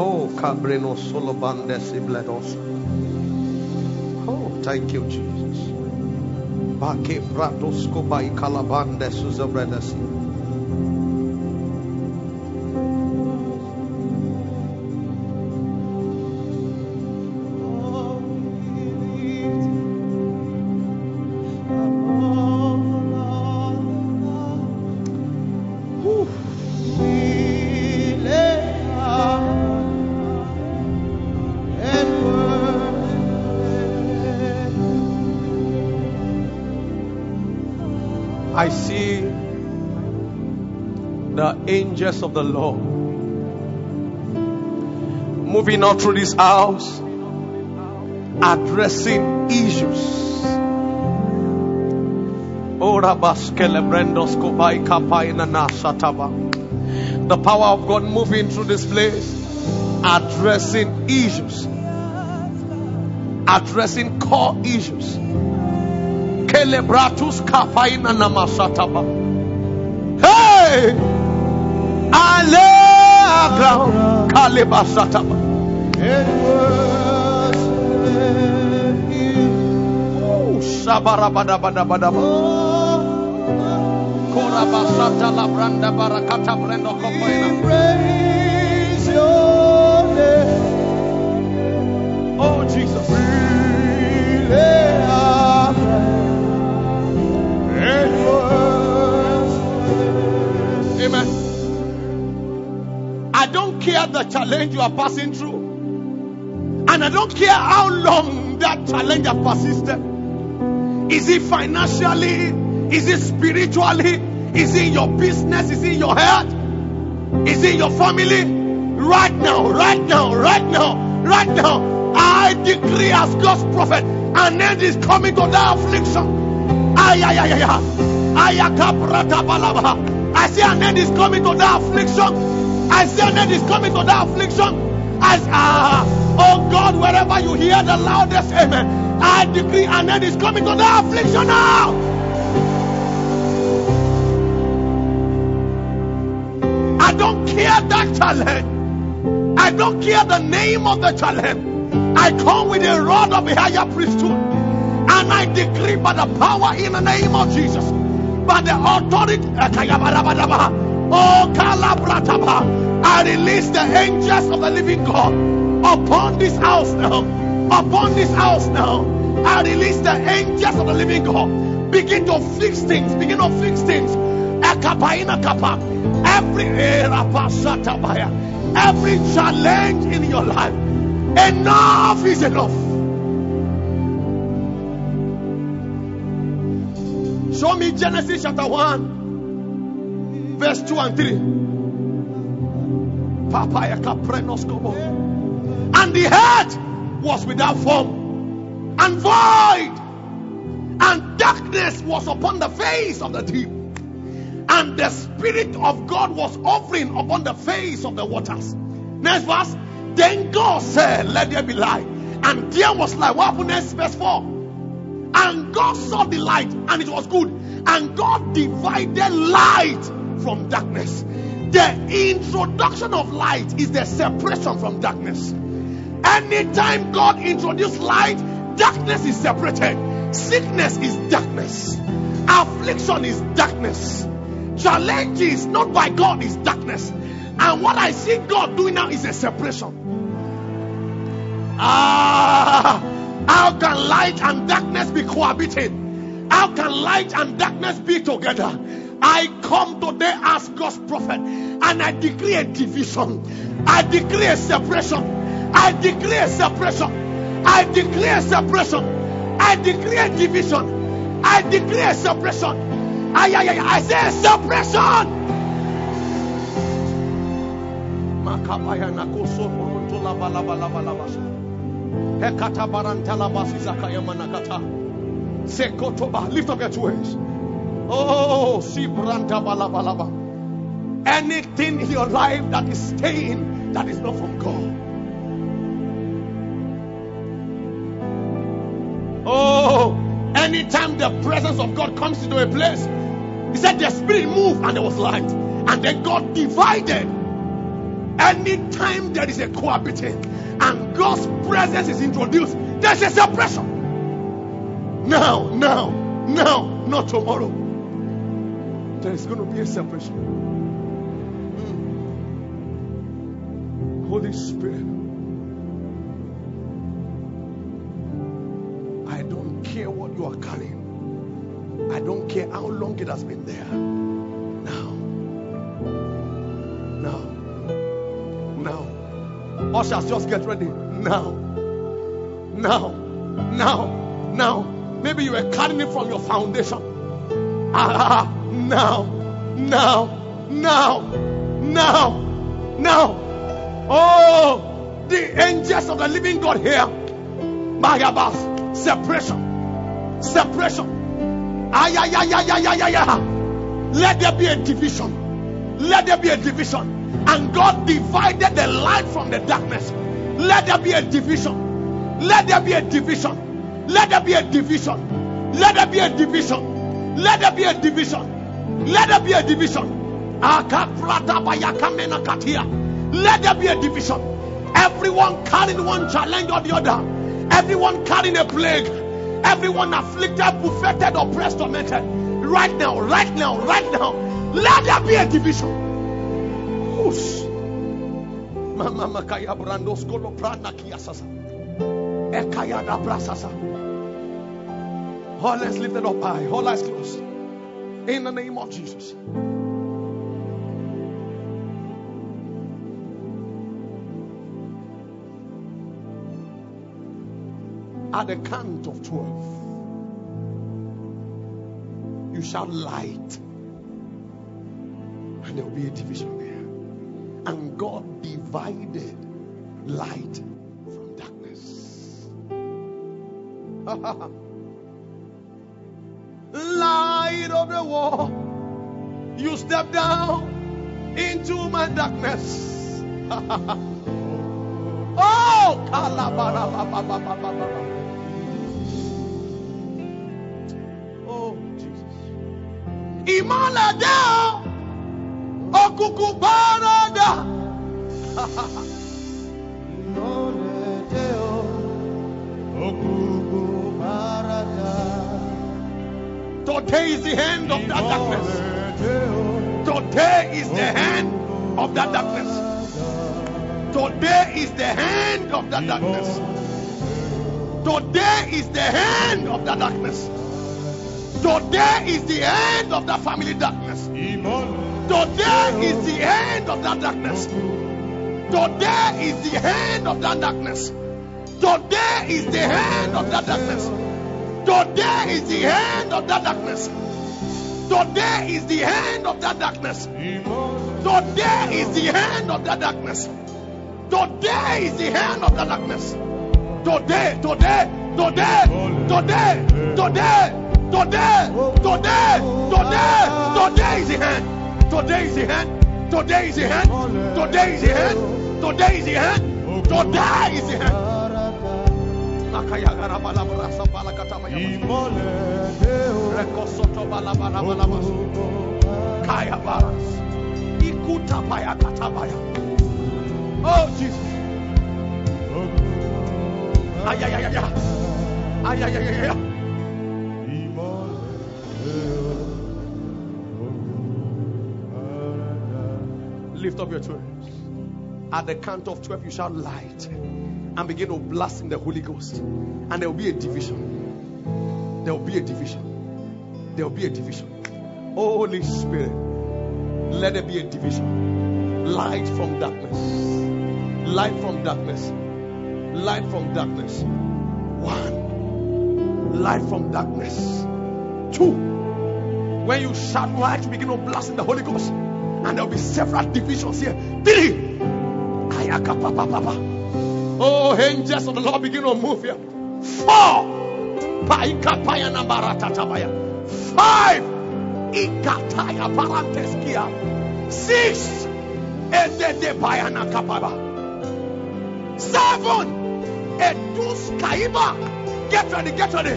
Oh, Cabreno Solobandes Ibledos. Oh, thank you, Jesus. Bake Pratos Kobai Kalabandes Uzabredes. The Lord moving out through this house, addressing issues. The power of God moving through this place, addressing issues, addressing core issues. Kelebratus kapaina namasataba. Hey! Ale ground. Kalebasataba. Oh, shabarabadabadabadaba. Korabasata la branda barakata brendo kopaina. Oh, Jesus. Care the challenge you are passing through. And I don't care how long that challenge has persisted. Is it financially? Is it spiritually? Is it your business? Is it your health? Is it your family? Right now, right now, right now, right now, I decree as God's prophet, an end is coming to that affliction. Ay, ay, ay, ay, ay. I say an end is coming to that affliction. I say an end is coming to that affliction. As ah, oh God, wherever you hear the loudest amen, I decree an end is coming to that affliction now. I don't care that challenge. I don't care the name of the challenge. I come with a rod of a higher priesthood. And I decree by the power in the name of Jesus, by the authority, oh I release the angels of the living God upon this house now. Upon this house now. I release the angels of the living God. Begin to fix things. Begin to fix things. Every every challenge in your life. Enough is enough. Show me Genesis chapter 1, verse 2 and 3. And the earth was without form and void, and darkness was upon the face of the deep, and the Spirit of God was hovering upon the face of the waters. Next verse. Then God said, Let there be light. And there was light. What happened next? Verse 4. And God saw the light, and it was good. And God divided light from darkness. The introduction of light is the separation from darkness. Anytime God introduces light, darkness is separated. Sickness is darkness. Affliction is darkness. Challenge is not by God is darkness. And what I see God doing now is a separation. Ah, how can light and darkness be cohabiting? How can light and darkness be together? I come today as God's prophet and I decree a division. I decree a separation. I decree a separation. I decree a separation. I decree a division. I decree a separation. I, I, I, I say separation. Lift up your two hands. Oh, see branta balabalaba. Anything in your life that is staying that is not from God. Oh, anytime the presence of God comes into a place, he said the spirit moved and there was light. And then God divided. Anytime there is a cohabiting and God's presence is introduced, there's a separation. Now, now, now, not tomorrow. There is going to be a separation. Holy Spirit. I don't care what you are carrying. I don't care how long it has been there. Now. Now. Now. Ushers, just get ready. Now. Now. Now. Now. Maybe you were carrying it from your foundation. Ah, now. Now. Now. Now. Now. Oh, the angels of the living God here. Magabas. Separation. Separation. Ay. Let there be a division. Let there be a division. And God divided the light from the darkness. Let there be a division. Let there be a division. Let there be a division. Let there be a division. Let there be a division. Let there be a division. Let there be a division. Everyone carrying one challenge or the other. Everyone carrying a plague. Everyone afflicted, buffeted, oppressed, tormented. Right now, right now, right now. Let there be a division. Whoosh. Mama makaya brando skolo prana kiasasa. Ekaya da brasasa. All hands lifted up high. All eyes closed. In the name of Jesus. At the count of 12, you shall light. And there will be a division there. And God divided light from darkness. light of the world, you step down into my darkness. oh. Oh, Today is the hand of that darkness. Today is the hand of that darkness. Today is the hand of that darkness. Today is the hand of that darkness. Today is the end of that family darkness. Today is the end of that darkness. Today is the hand of that darkness. Today is the end of that darkness. Today is the end of that darkness. Today is the end of that darkness. Today is the end of that darkness. Today is the end of that darkness. Today, today, today, today, today, today, today, today, today is the end. Today is the end. Today is the end. Today is the end. Today is the end. Today is the end. Oh. Lift up your hands. At the count of 12, you shall light and begin to blast in the Holy Ghost. And there will be a division. There will be a division. There will be a division. Holy Spirit, let there be a division. Light from darkness. Light from darkness. Light from darkness. One. Light from darkness. Two. When you shout light, you begin to blast in the Holy Ghost. And there will be several divisions here. Three. Ayaka papa papa. Oh, angels of the Lord begin to move here. Four. Five. Ikataya paranteskia. Six. Edede payana kapaba. Seven. Edus kaiba. Get ready, get ready.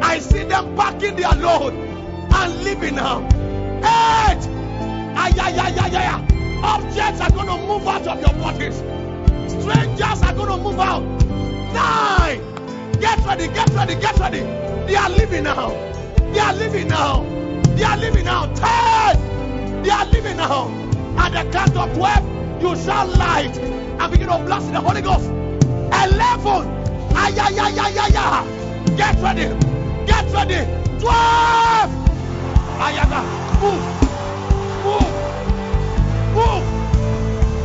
I see them packing their Lord and leaving now. Eight. Ay. Objects are going to move out of your bodies. Strangers are going to move out. Nine. Get ready, get ready, get ready. They are leaving now. They are leaving now. They are leaving now. Ten. They are leaving now. At the count of 12, you shall light and begin to blast the Holy Ghost. 11. Ay. Get ready. Get ready. 12. Ayaga. Move. Move. Move.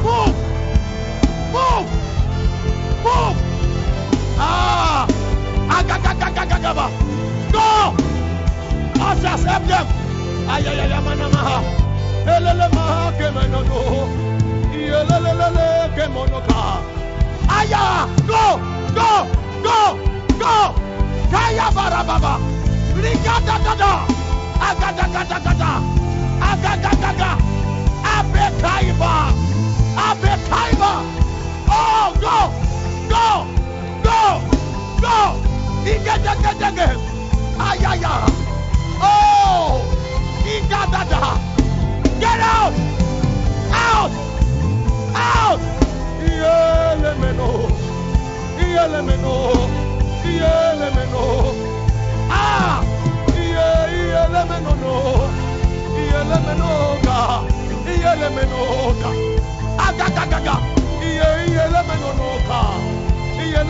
Move. Move! Move! Ah! Agagagagagaba! Go! Ushers, help them! Ayayayamanamaha! Elelemaha kemenono! Yelelelele kemonoka! Aya! Go! Go! Go! Go! Kaya barababa! Rigadadada! Agadagadagada! Agadagaga! Abekaiba! Abekaiba! Abekaiba! Oh, go, go, go, go. Ay, ay, ay. Oh, get out, out, out. Ah, no,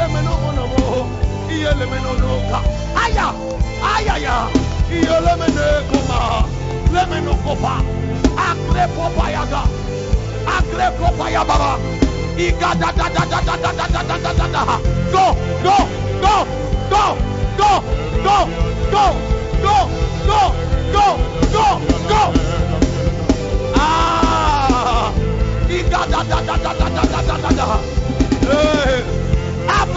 elemeno onomo i elemeno noka aya aya ya i elemeno koma lemeno kopa akre popa yaga akre popa ya baba i ga da da da da da da da da da da da da go go go go go go go go go go go go ah i ga da da da da da da da da da da Out!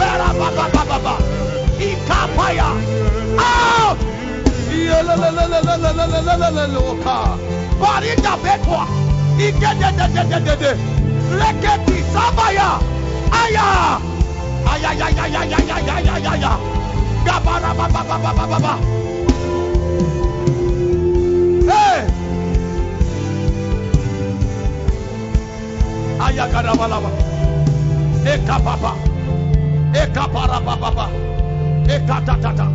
Ba ba ba ba ba ba ba. Hey. Eka papa. Ekaparababa. Ekatatata.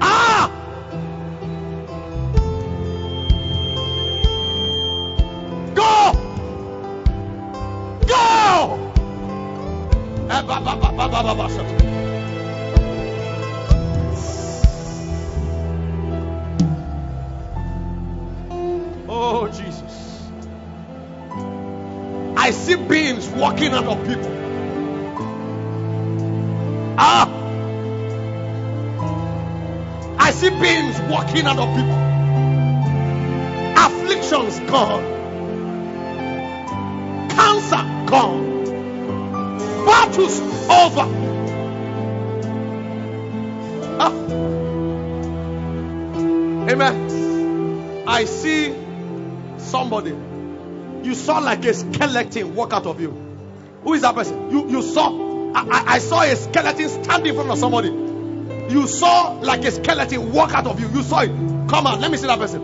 Ah! Walking out of people. Ah! I see beings walking out of people. Afflictions gone. Cancer gone. Battles over. Ah. Amen. I see somebody. You saw like a skeleton walk out of you. Who is that person? You you saw. I, I, saw a skeleton standing in front of somebody. You saw like a skeleton walk out of you. You saw it. Come on, let me see that person.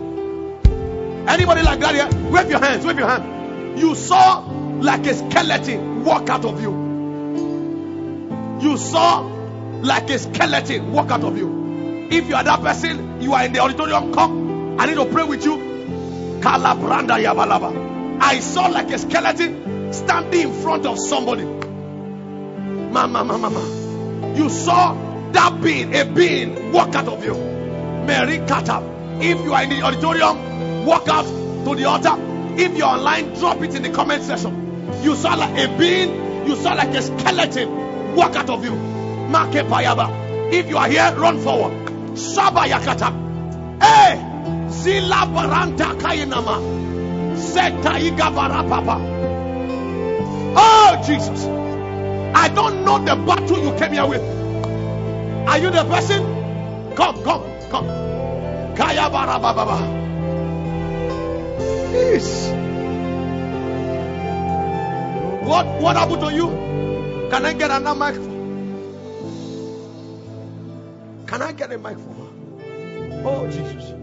Anybody like that here? Wave your hands. Wave your hand. You saw like a skeleton walk out of you. You saw like a skeleton walk out of you. If you are that person, you are in the auditorium. Come. I need to pray with you. I saw like a skeleton standing in front of somebody. Mama, mama, mama. You saw that being, a being, walk out of you. Mary Kata. If you are in the auditorium, walk out to the altar. If you're online, drop it in the comment section. You saw like a being, you saw like a skeleton walk out of you. Make Payaba. If you are here, run forward. Shaba Yakata. Hey! Zila Baranta Kayinama. Seta Igabara Papa. Oh, Jesus. I don't know the battle you came here with. Are you the person? Come, come, come. Kaya bara baba. Yes. What what happened to you? Can I get another microphone? Can I get a mic for her? Oh, Jesus.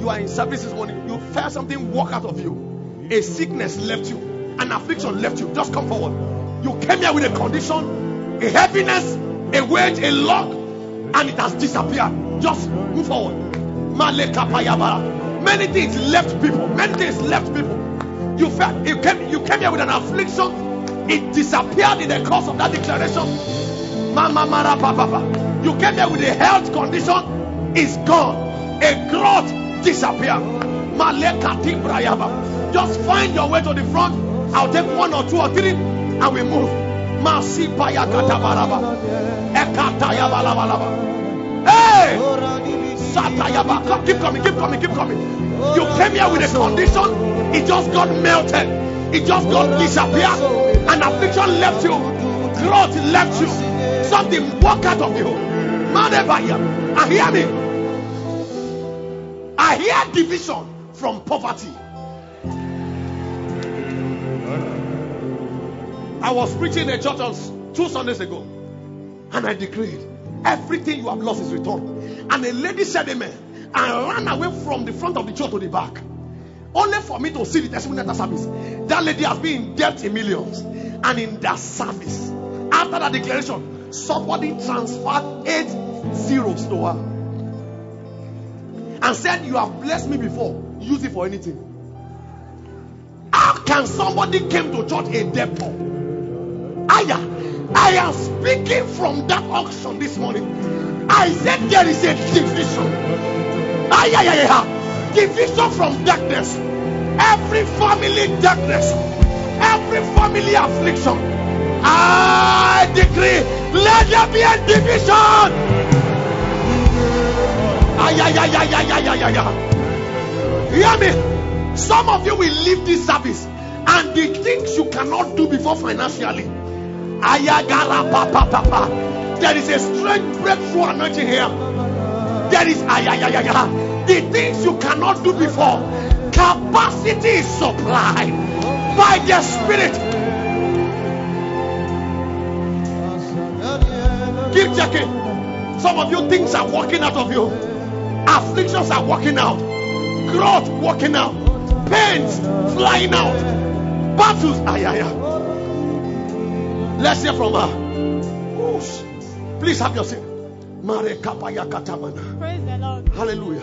You are in service this morning. You felt something walk out of you. A sickness left you. An affliction left you. Just come forward. You came here with a condition, a heaviness, a weight, a lock, and it has disappeared. Just move forward. Many things left people. Many things left people. You felt you came you came here with an affliction. It disappeared in the course of that declaration. Mama papa. You came here with a health condition. It's gone. A growth disappeared. Just find your way to the front. I'll take one or two or three and we move. Masi paya katabaraba. Ekata yabalaba. Hey! Come, keep coming, keep coming, keep coming. You came here with a condition, it just got melted, it just got disappeared. An affliction left you, growth left you, something walked out of you. Man, I hear me. I hear division from poverty. I was preaching in a church on two Sundays ago, and I decreed everything you have lost is returned. And a lady said amen and ran away from the front of the church to the back. Only for me to see the testimony the service. That lady has been in debt in millions. And in that service, after that declaration, somebody transferred eight zeros to her. And said, You have blessed me before. Use it for anything. How can somebody came to church a debtor? Aya, I am speaking from that auction this morning. I said there is a division. Ay, ay, ay. Division from darkness. Every family darkness. Every family affliction. I decree, let there be a division. Ay, ay, ay, ay, ay, ay, ay, ay. Hear me? Some of you will leave this service and the things you cannot do before financially. There is a strange breakthrough anointing here. There is ay, ay, ay, ay, ay. the things you cannot do before. Capacity is supplied by the Spirit. Keep checking. Some of you things are working out of you. Afflictions are working out. Growth working out. Pains flying out. Battles. Ay, ay, ay. Let's hear from her. Please have your seat. Mare Praise the Lord. Hallelujah.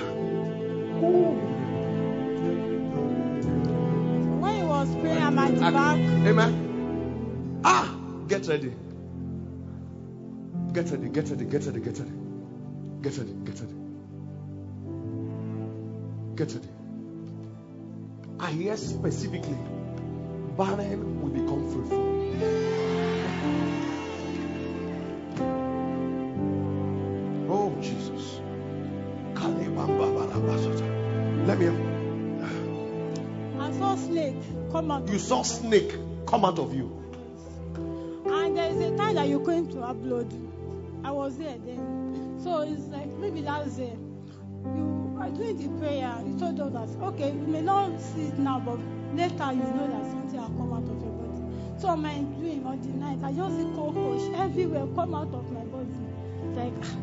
When he was praying, I'm at the back. Amen. Ah, get ready. Get ready, get ready, get ready, get ready. Get ready, get ready. Get ready. I hear specifically, barren will become fruitful. Oh, Let me. I saw snake come out. You saw snake come out of you. And there is a time that you came to upload. I was there then. So it's like maybe last day. You are doing the prayer. You told us okay, you may not see it now, but later you know that something will come out of your body. So my dream on the night, I just see cockroach everywhere come out of my body. Like ah,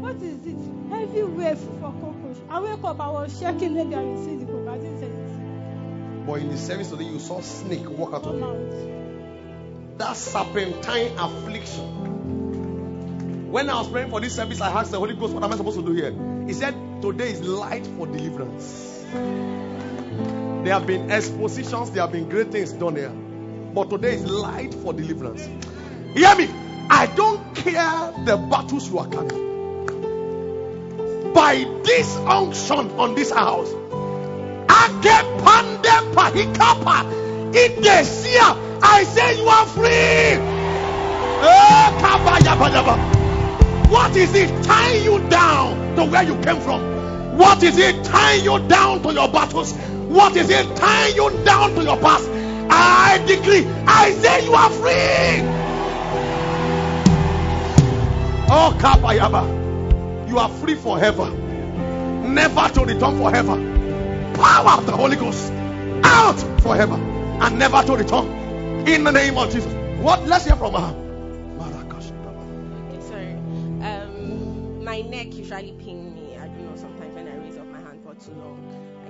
what is it? Everywhere for cockroach. I wake up, I was shaking, maybe I will see the cockroach. I didn't say it. But in the service today, you saw snake walk out of you. That serpentine affliction. When I was praying for this service, I asked the Holy Ghost, What am I supposed to do here? He said, Today is light for deliverance. There have been expositions, there have been great things done here. But today is light for deliverance. Hear me. I don't care the battles you are carrying. By this unction on this house. I say you are free. Eh. What is it tying you down to where you came from? What is it tying you down to your battles? What is it tying you down to your past? I decree, I say you are free. Oh, Kapayaba, you are free forever, never to return forever. Power of the Holy Ghost out forever and never to return in the name of Jesus. What? Let's hear from her. Okay, sorry. Um, my neck usually pain me. I don't know sometimes when I raise up my hand for too long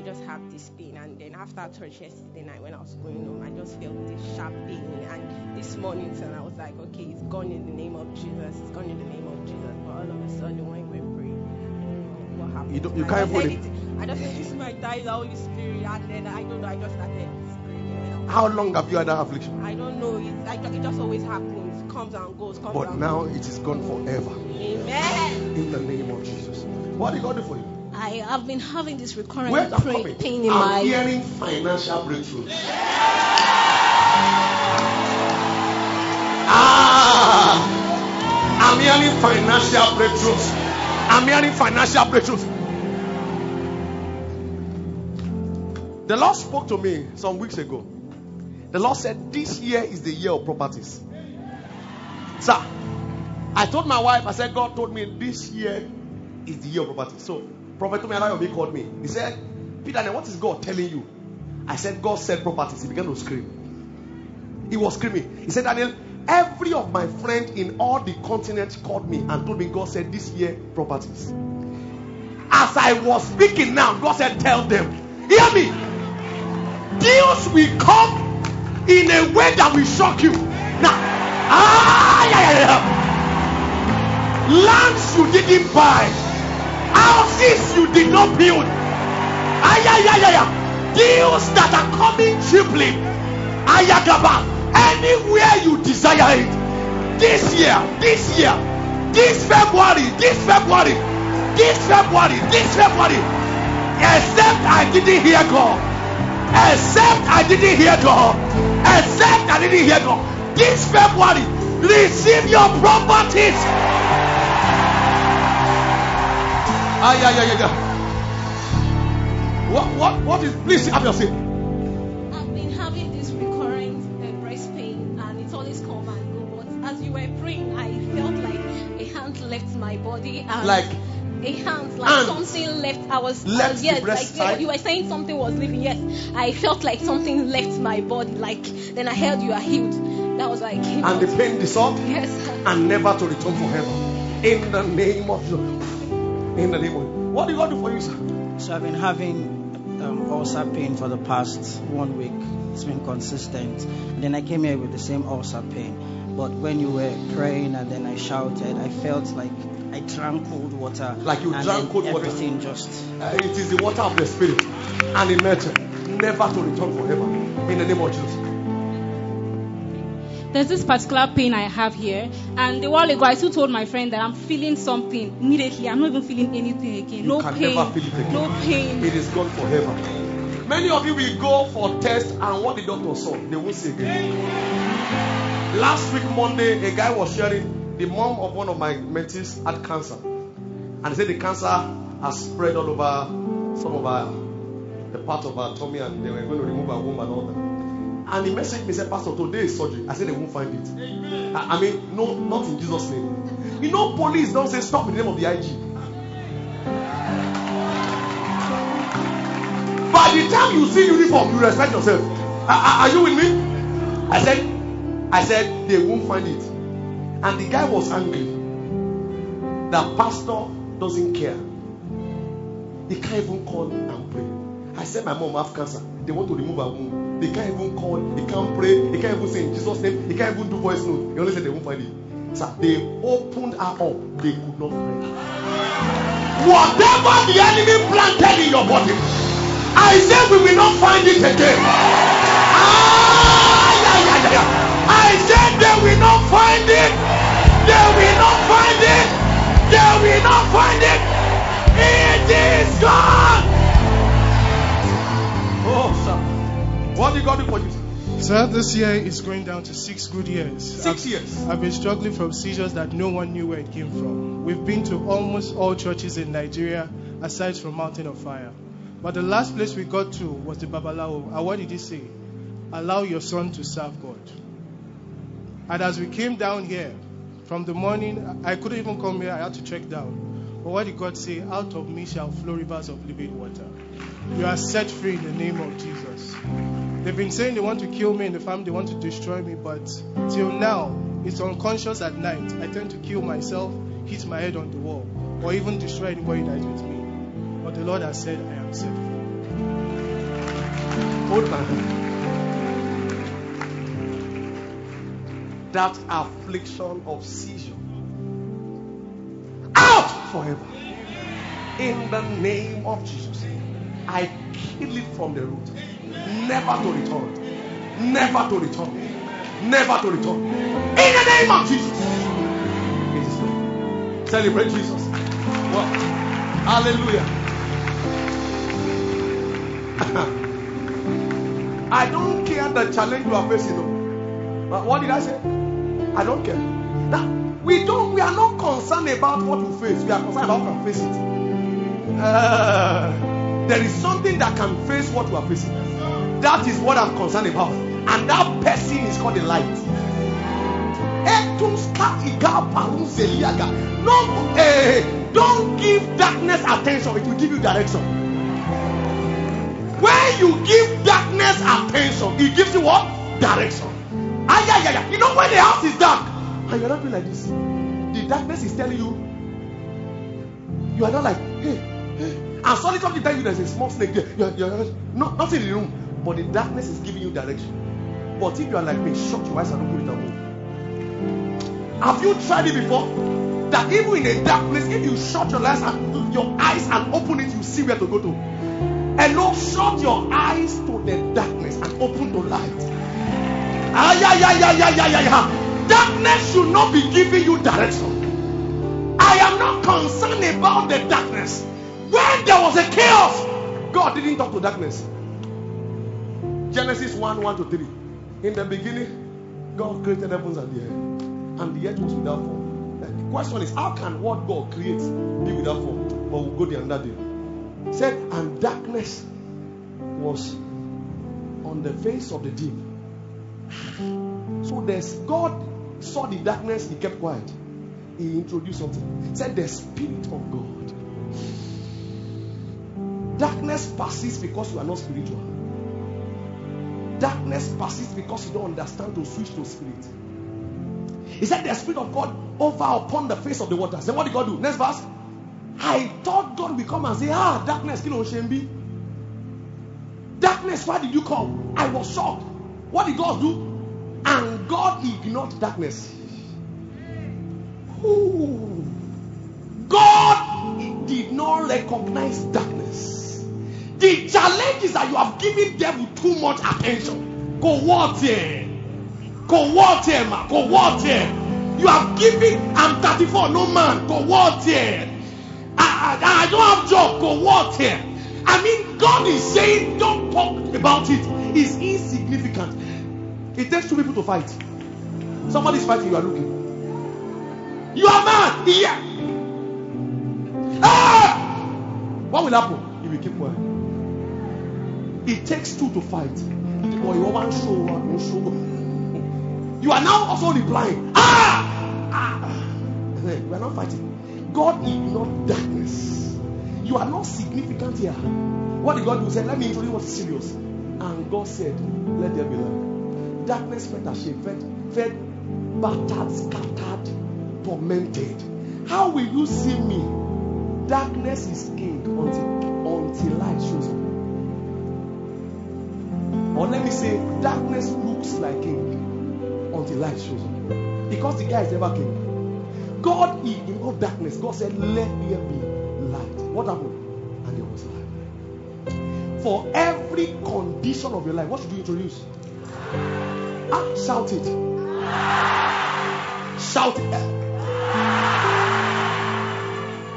just have this pain. And then after church yesterday night, when I was going home, I just felt this sharp pain. And this morning, so I was like, okay, it's gone in the name of Jesus. It's gone in the name of Jesus. But all of a sudden, when we pray, what happened? You don't- you can't put it. I just said, this might die the Holy Spirit. And then I don't know, I just started screaming. And I was How long have you had that affliction? I don't know. It, I, it just always happens. It comes and goes. Comes But and now goes. it is gone forever. Amen. In the name of Jesus. What did God do for you? I have been having this recurrent pra- coming? pain in I'm my. hearing financial breakthrough. Ah, I'm hearing financial breakthroughs. I'm hearing financial breakthroughs. The Lord spoke to me some weeks ago. The Lord said, This year is the year of properties. Sir, I told my wife, I said, God told me this year is the year of properties. So, Prophet Alayobi called me. He said, Peter, what is God telling you? I said, God said properties. He began to scream. He was screaming. He said, Daniel, every of my friends in all the continents called me and told me God said this year properties. As I was speaking now, God said, Tell them, hear me. Deals will come in a way that will shock you. Now, ah, yeah, yeah, yeah. Lands you didn't buy, houses you did not build. Yeah. Deals that are coming cheaply. Ayagaba. Anywhere you desire it. This year, this year, this February, this February, this February, this February. Except I didn't hear God. Except I didn't hear God. Except I didn't hear God. This February, receive your properties. Ah, yeah, yeah, yeah, yeah. What, what, what is, please have your seat. I've been having this recurrent uh, breast pain, and it's always come and go. But as you were praying, I felt like a hand left my body, and Like a hand, like Hand. something left. I was Left uh, the yes, breast like side? you were saying something was leaving. Yes, I felt like something left my body. Like then I heard you are healed. That was like and the pain dissolved yes. and never to return forever. In the name of Jesus. In the name of What did God do for you, sir? So I've been having um, ulcer pain for the past one week. It's been consistent. And then I came here with the same ulcer pain. But when you were praying and then I shouted, I felt like I drank cold water. Like you and drank cold water. Everything just. Uh, it is the water of the spirit and it nature, never to return forever. In the name of Jesus. There's this particular pain I have here, and a while ago I still told my friend that I'm feeling something immediately. I'm not even feeling anything again. You no pain, never feel it again. no pain. It is gone forever. Many of you will go for tests and what the doctor saw, they won't see again. Last week, Monday, a guy was sharing the mom of one of my mentees had cancer. And he said the cancer has spread all over some of our the part of our tummy and they were going to remove her womb and all that. And he messaged me, said, Pastor, today is surgery. I said they won't find it. I, I mean, no, not in Jesus' name. You know, police don't say stop in the name of the IG. By the time you see uniform, you respect yourself. Are, are- you with me? I said, I said they won't find it. And the guy was angry. The pastor doesn't care. He can't even call and pray. I said my mom have cancer. They want to remove her womb. They can't even call. they can't pray. they can't even say in Jesus' name. they can't even do voice note. He only said they won't find it. So they opened her up. They could not find it. Whatever the enemy planted in your body, I say we will not find it again. Ah, yeah, yeah, yeah. I said they will not find it. They will not find it. They will not find it. It is gone. What did God do for you? sir? This year is going down to six good years. Six I've, years. I've been struggling from seizures that no one knew where it came from. We've been to almost all churches in Nigeria, aside from Mountain of Fire. But the last place we got to was the Babalawo. And what did he say? Allow your son to serve God. And as we came down here, from the morning, I couldn't even come here, I had to check down. But what did God say? Out of me shall flow rivers of living water. You are set free in the name of Jesus. They've been saying they want to kill me in the family, they want to destroy me, but till now, it's unconscious at night. I tend to kill myself, hit my head on the wall. or even destroy anybody that is with me. But the Lord has said, I am set free. Hold my hand. That affliction of seizure. Forever. In the name of Jesus. I kill it from the root. Never to return. Never to return. Never to return. In the name of Jesus. Celebrate Jesus. What? hallelujah. I don't care the challenge you are facing. But what did I say? I don't care. We don't. We are not concerned about what you face. We are concerned about can face it. Uh, there is something that can face what you are facing. That is what I'm concerned about. And that person is called the light. No, eh, don't give darkness attention. It will give you direction. When you give darkness attention, it gives you what? Direction. Ah, yeah, yeah, yeah. You know when the house is dark and you're not doing like this, the darkness is telling you, you are not like, hey, hey. And suddenly something tell you there's a small snake there. You're, you're not, not in the room, but the darkness is giving you direction. But if you are like me, shut your eyes and open it and move. Have you tried it before? That even in a dark place, if you shut your eyes and your eyes and open it, you see where to go to. And Lord, shut your eyes to the darkness and open to light. Ah, yeah, yeah, yeah, yeah, yeah, yeah. Darkness should not be giving you direction. I am not concerned about the darkness. When there was a chaos, God didn't talk to darkness. Genesis 1 1 to 3. In the beginning, God created heavens and the earth, and the earth was without form. The question is, how can what God creates be without form? But we'll go there another day said, and darkness was on the face of the deep. So there's God saw the darkness, he kept quiet. He introduced something. Said the spirit of God. Darkness persists because you are not spiritual. Darkness persists because you don't understand to switch to spirit. He said the spirit of God over upon the face of the waters. Then what did God do? Next verse. I thought God would come and say, Ah, darkness, kill Oshembi. Darkness, why did you come? I was shocked. What did God do? And God ignored darkness. Ooh. God did not recognize darkness. The challenge is that you have given devil too much attention. Go what here? Go what here, man? Go what here? You have given, I'm 34, no man. Go what here? I, I, I don't have job. Go what here? I mean, God is saying, don't talk about it. It's insignificant. It takes two people to fight. Somebody's fighting, you are looking. You are mad here. Ah! What will happen? You will keep quiet. It takes two to fight. Or you show, show. You are now also replying. Ah! ah! We are not fighting. God is not darkness. You are not significant here. What did God do? He said, Let me introduce what's serious. And God said, Let there be light. Darkness felt ashamed, felt, felt battered, scattered, tormented. How will you see me? Darkness is king until, until light shows up. Or let me say, darkness looks like king until light shows up. Because the guy is never king. God ignored darkness. God said, Let there be light. What happened? And there was light. For every condition of your life, what should you introduce? Ah, shout it. Shout it.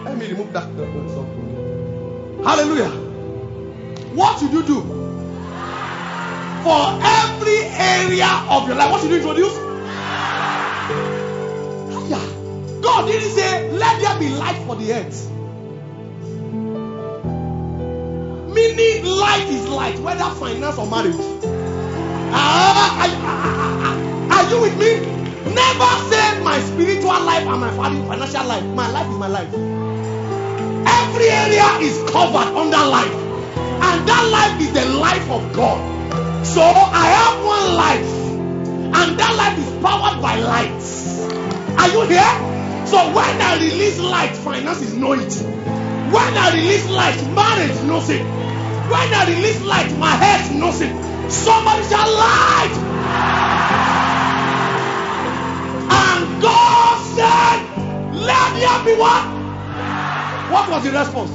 Let me remove that. Hallelujah. What should you do? For every area of your life, what should you introduce? God didn't say, let there be light for the earth. Meaning, light is light, whether finance or marriage. Ah, are, Never say my spiritual life and my financial life. My life is my life. Every area is covered under life. And that life is the life of God. So I have one life. And that life is powered by light. Are you here? So when I release light, finances know it. When I release light, marriage knows it. When I release light, my health knows it. Somebody shall light. God said, Let there be what? What was the response?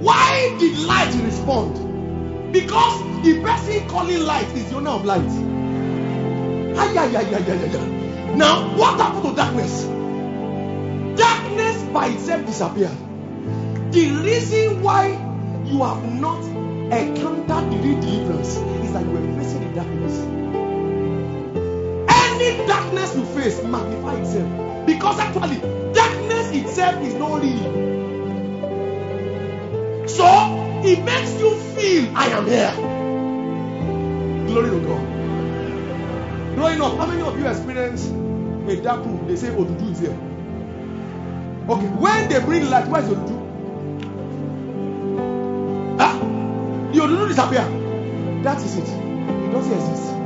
Why did light respond? Because the person calling light is the owner of light. Now, what happened to darkness? Darkness by itself disappeared. The reason why you have not encountered the deliverance is that you were facing the darkness. Any darkness you face magnify itself because actually darkness itself is not real. So it makes you feel I am here. Glory to God. Growing up, how many of you experience a dark room? They say Odudu is here. Okay, when they bring light, where is Odudu? Ah, the Odudu disappear. That is it. It doesn't exist.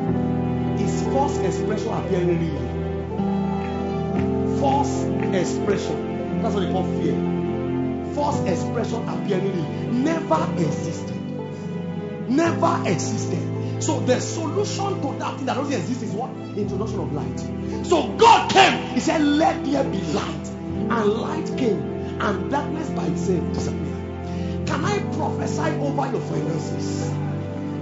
It's false expression appearing real. False expression. That's what they call fear. False expression appearing real. Never existed. Never existed. So the solution to that thing that doesn't exist is what? Introduction of light. So God came. He said, Let there be light. And light came. And darkness by itself disappeared. Can I prophesy over your finances?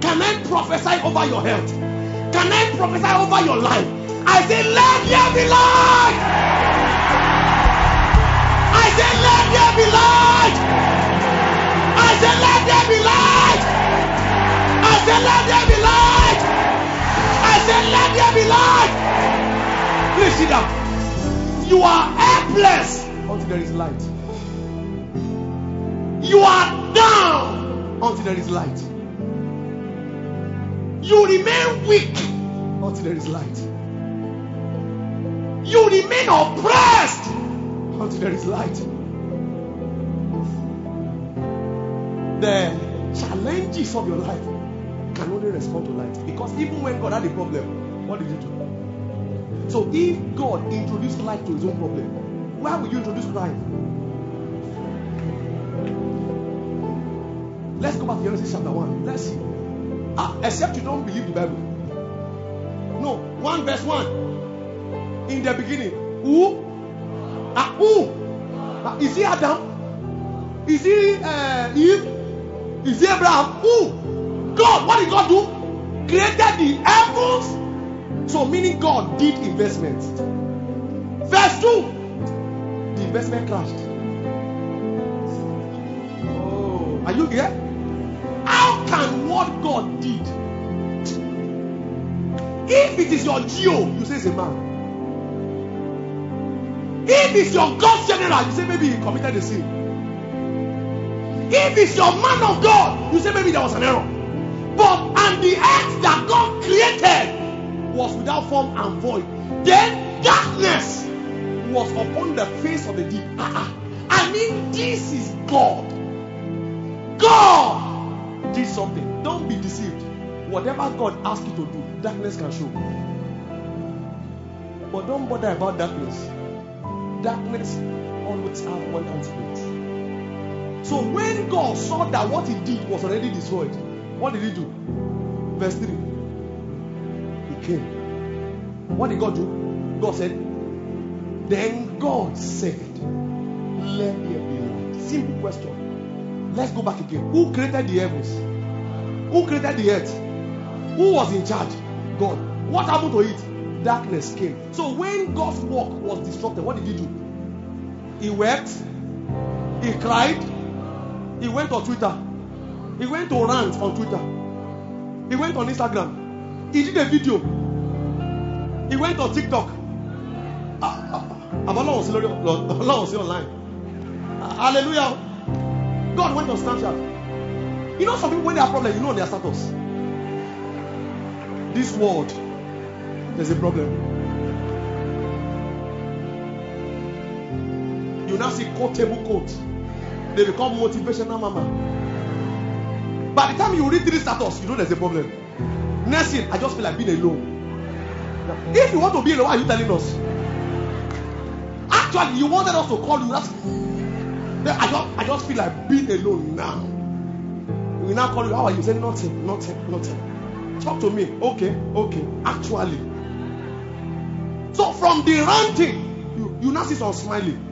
Can I prophesy over your health? Can I prophesy over your life? I say, Let there be light. I say, Let there be light. I say, Let there be light. I say, Let there be light. I say, Let there be light. Please sit down. You are helpless until there is light. You are down until there is light. You remain weak until there is light. You remain oppressed until there is light. The challenges of your life can only respond to light. Because even when God had a problem, what did he do? So if God introduced light to his own problem, why would you introduce light? Let's go back to Genesis chapter 1. Let's see. Ah, except you don't believe the Bible. No, 1 verse 1. In the beginning. Who? Ah, who? Ah, is he Adam? Is he uh, Eve? Is he Abraham? Who? God. What did God do? Created the heavens. So meaning God did investment. Verse 2. The investment crashed. Oh, are you here? Can what God did? If it is your G.O., you say it's a man. If it's your God's general, you say maybe he committed a sin. If it's your man of God, you say maybe there was an error. But and the earth that God created was without form and void. Then darkness was upon the face of the deep. Uh-uh. I mean, this is God. God did something. Don't be deceived. Whatever God asks you to do, darkness can show. But don't bother about darkness. Darkness always have one antidote. So when God saw that what he did was already destroyed, what did he do? Verse 3. He came. What did God do? God said, Then God said, Let there be light. Simple question. Let's go back again. Who created the heavens? Who created the earth? Who was in charge? God. What happened to it? Darkness came. So when God's work was disrupted, what did he do? He wept. He cried. He went on Twitter. He went to rant on Twitter. He went on Instagram. He did a video. He went on TikTok. Ọlọ́run sí lórí Ọlọ́run sí online. Ah, hallelujah. God went on Snapchat. You know some people when they have problem, you know their status. This world, there's a problem. You now see quotable quote. They become motivational mama. By the time you read three status, you know there's a problem. Next thing, I just feel like being alone. If you want to be alone, why are you telling us? Actually, you wanted us to call you. That's, I just, I just feel like being alone now. We now call you. How are you? Say nothing, nothing, nothing. Talk to me. Okay, okay. Actually. So from the ranting, you, you now see some smiling.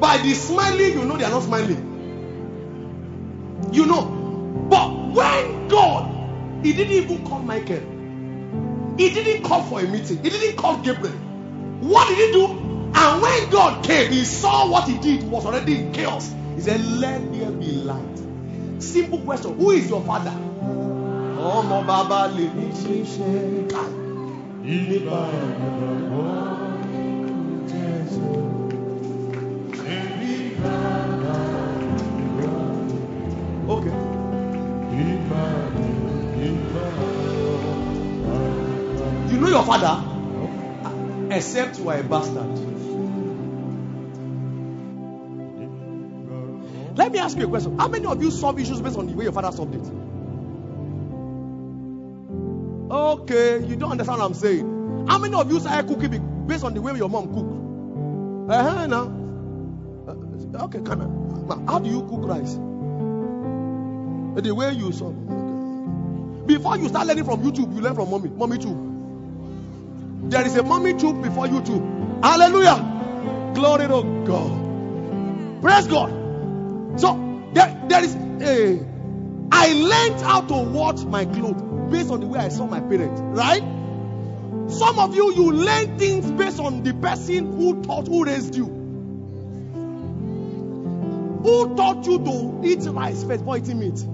By the smiling, you know they are not smiling. You know. But when God, He didn't even call Michael. He didn't call for a meeting. He didn't call Gabriel. What did he do? And when God came, he saw what he did was already in chaos. He said, Let there be light. Simple question Who is your father? Ọmọ bàbá lè ní ṣe ṣe Okay. You know your father? Except you are a bastard. Let me ask you a question. How many of you solve issues based on the way your father solved it? Okay, you don't understand what I'm saying. How many of you started cooking based on the way your mom cook? Uh-huh, now. Uh, okay, can I? How do you cook rice? The way you solve. Before you start learning from YouTube, you learn from mommy. Mommy tube. There is a mommy tube before YouTube. Hallelujah. Glory to God. Praise God. So there, there is a. I learned how to wash my clothes based on the way I saw my parents. Right? Some of you, you learn things based on the person who taught, who raised you. Who taught you to eat rice first before eating meat?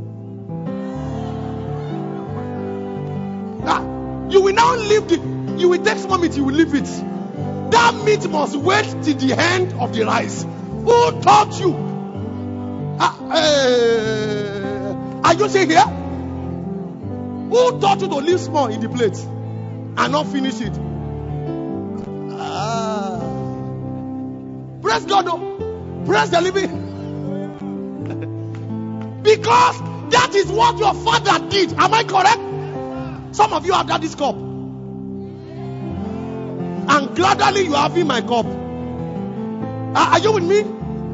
Ah, you will now leave the. You will take some meat, you will leave it. That meat must wait till the end of the rice. Who taught you? Ah, eh, are you saying here? Who taught you to leave small in the plate and not finish it? Ah. Praise God, though. Praise the living. because that is what your father did. Am I correct? Some of you have had this cup. And gradually you are having my cup. Are, are you with me?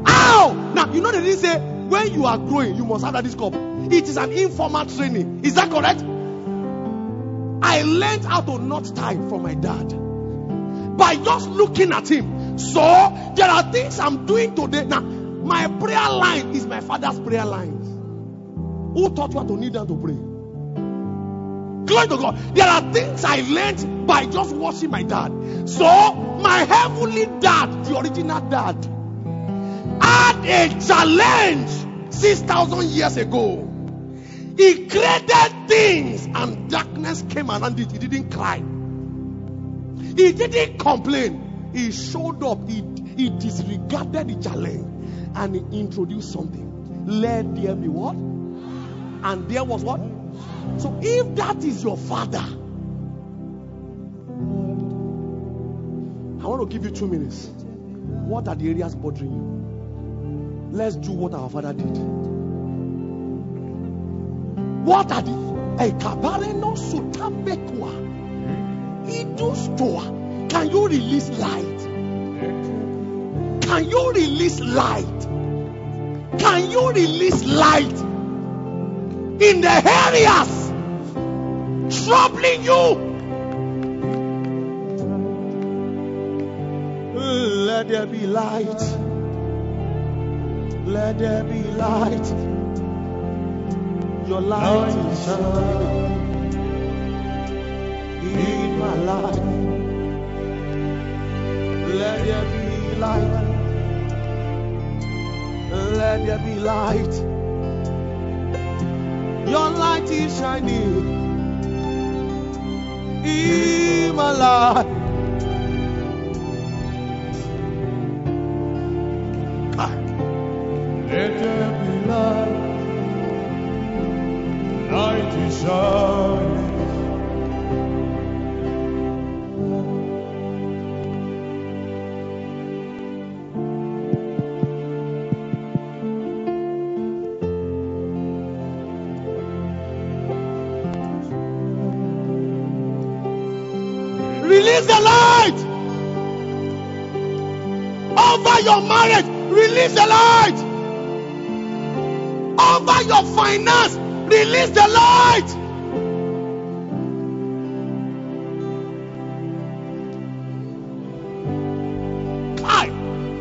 Ow! Now, you know they didn't say when you are growing, you must have this cup. It is an informal training. Is that correct? I learned how to not tie from my dad by just looking at him. So there are things I'm doing today. Now, my prayer line is my father's prayer line. Who taught you to kneel down to pray? Glory to God. There are things I learned by just watching my dad. So my heavenly dad, the original dad, had a challenge 6,000 years ago. He created things and darkness came around it. He didn't cry. He didn't complain. He showed up. He, he disregarded the challenge and he introduced something. Let there be what? And there was what? So if that is your father, I want to give you two minutes. What are the areas bothering you? Let's do what our father did. What are the Ekabareno Sutambekwa Idustoa? Can you release light? Can you release light? Can you release light in the areas troubling you? Let there be light. Let there be light. Your light is shining in my life. Let there be light. Let there be light. Your light is shining in my life. Your marriage, release the light. Over your finance, release the light.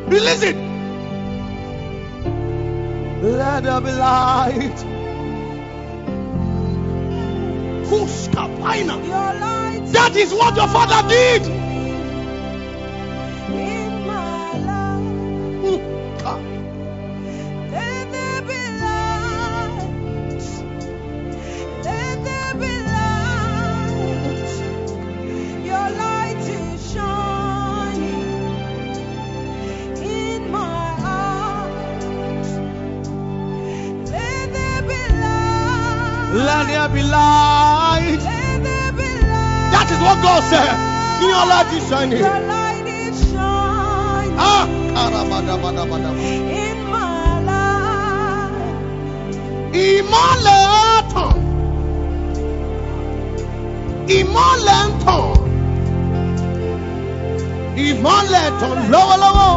Release it. Let there be light. Your light That is what your father did. sɛ ni ɔla ti sàn ni. ah karabadabadabada. ìmọ̀lẹ̀ á tàn ìmọ̀lẹ̀ ń tàn ìmọ̀lẹ̀ tàn lọ́wọ́lọ́wọ́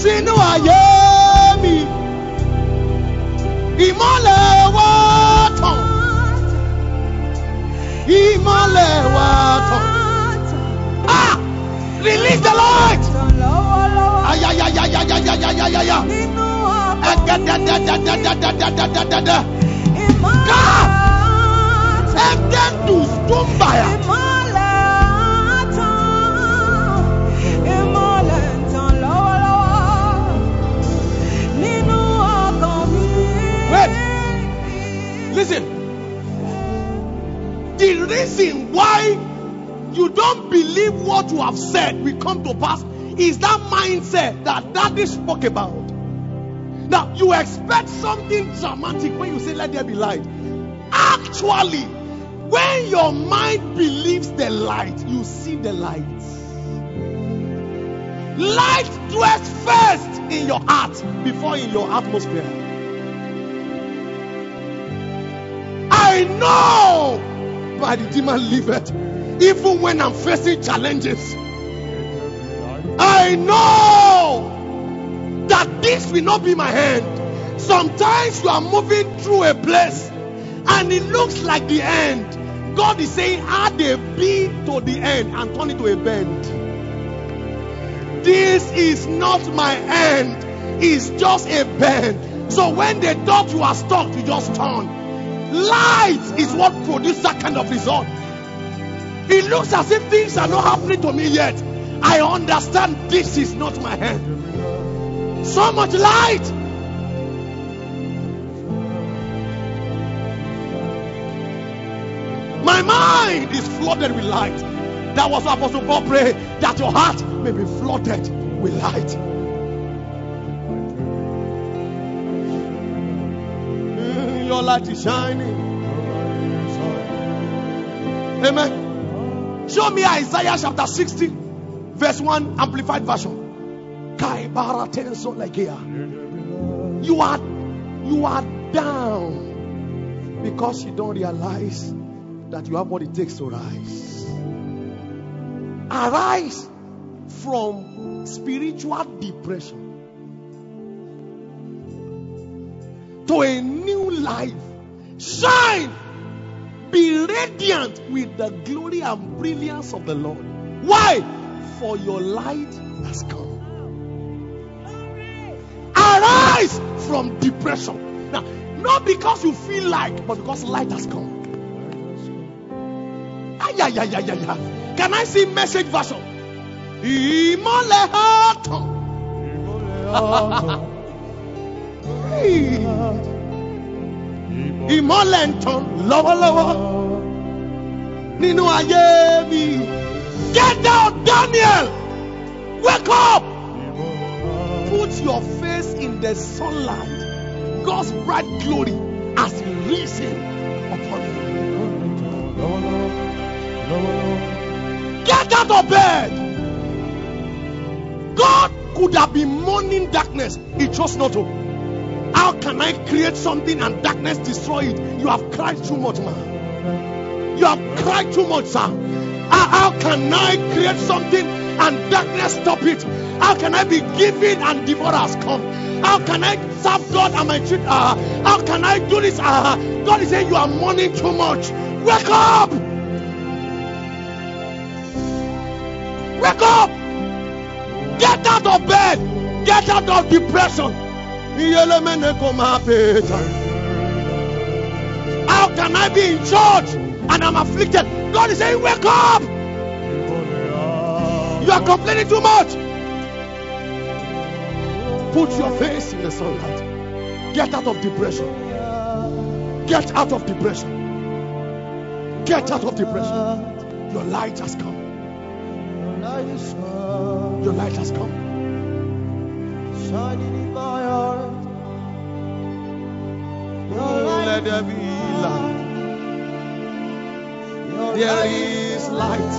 sínú ayé mi ìmọ̀lẹ̀ wá ìmọ̀lẹ̀ ah release the light. Wait. Listen. The reason why you don't believe what you have said will come to pass is that mindset that daddy spoke about. Now, you expect something dramatic when you say, Let there be light. Actually, when your mind believes the light, you see the light. Light dwells first in your heart before in your atmosphere. I know by the demon liveth, even when I'm facing challenges. I know that this will not be my hand. Sometimes you are moving through a place and it looks like the end. God is saying, add a B to the end and turn it to a bend. This is not my end, it's just a bend. So when they thought you are stuck, you just turn. Light is what produces that kind of result. It looks as if things are not happening to me yet. I understand this is not my hand. So much light. My mind is flooded with light. That was Apostle Paul prayed that your heart may be flooded with light. Your light is shining. Amen. Show me Isaiah chapter 60, verse 1, amplified version. You are you are down because you don't realize that you have what it takes to rise. Arise from spiritual depression to a new life. Shine. Be radiant with the glory and brilliance of the Lord. Why? For your light has come. Arise from depression. Now, not because you feel like, but because light has come. Ay, ay, ay, ay, ay. Can I see message version? Tàn. Hey. Ìmọ́lẹ̀ ń tàn lọ́wọ́lọ́wọ́ nínú ayé mi. Get down, Daniel! Wake up! Put your face in the sunlight. God's bright glory has risen upon you. Get out of bed. God could have been mourning darkness. He chose not to. How can I create something and darkness destroy it? You have cried too much, man. You have cried too much, sir. How, can I create something and darkness stop it? How can I be giving and devourers come? How can I serve God and my children? Uh, how can I do this? Uh, God is saying you are mourning too much. Wake up! Wake up! Get out of bed. Get out of depression. How can I be in church and I'm afflicted? God is saying, Wake up! You are complaining too much. Put your face in the sunlight. Get out of depression. Get out of depression. Get out of depression. Your light has come. Your light has come. Shining in my Let there be light. There is light.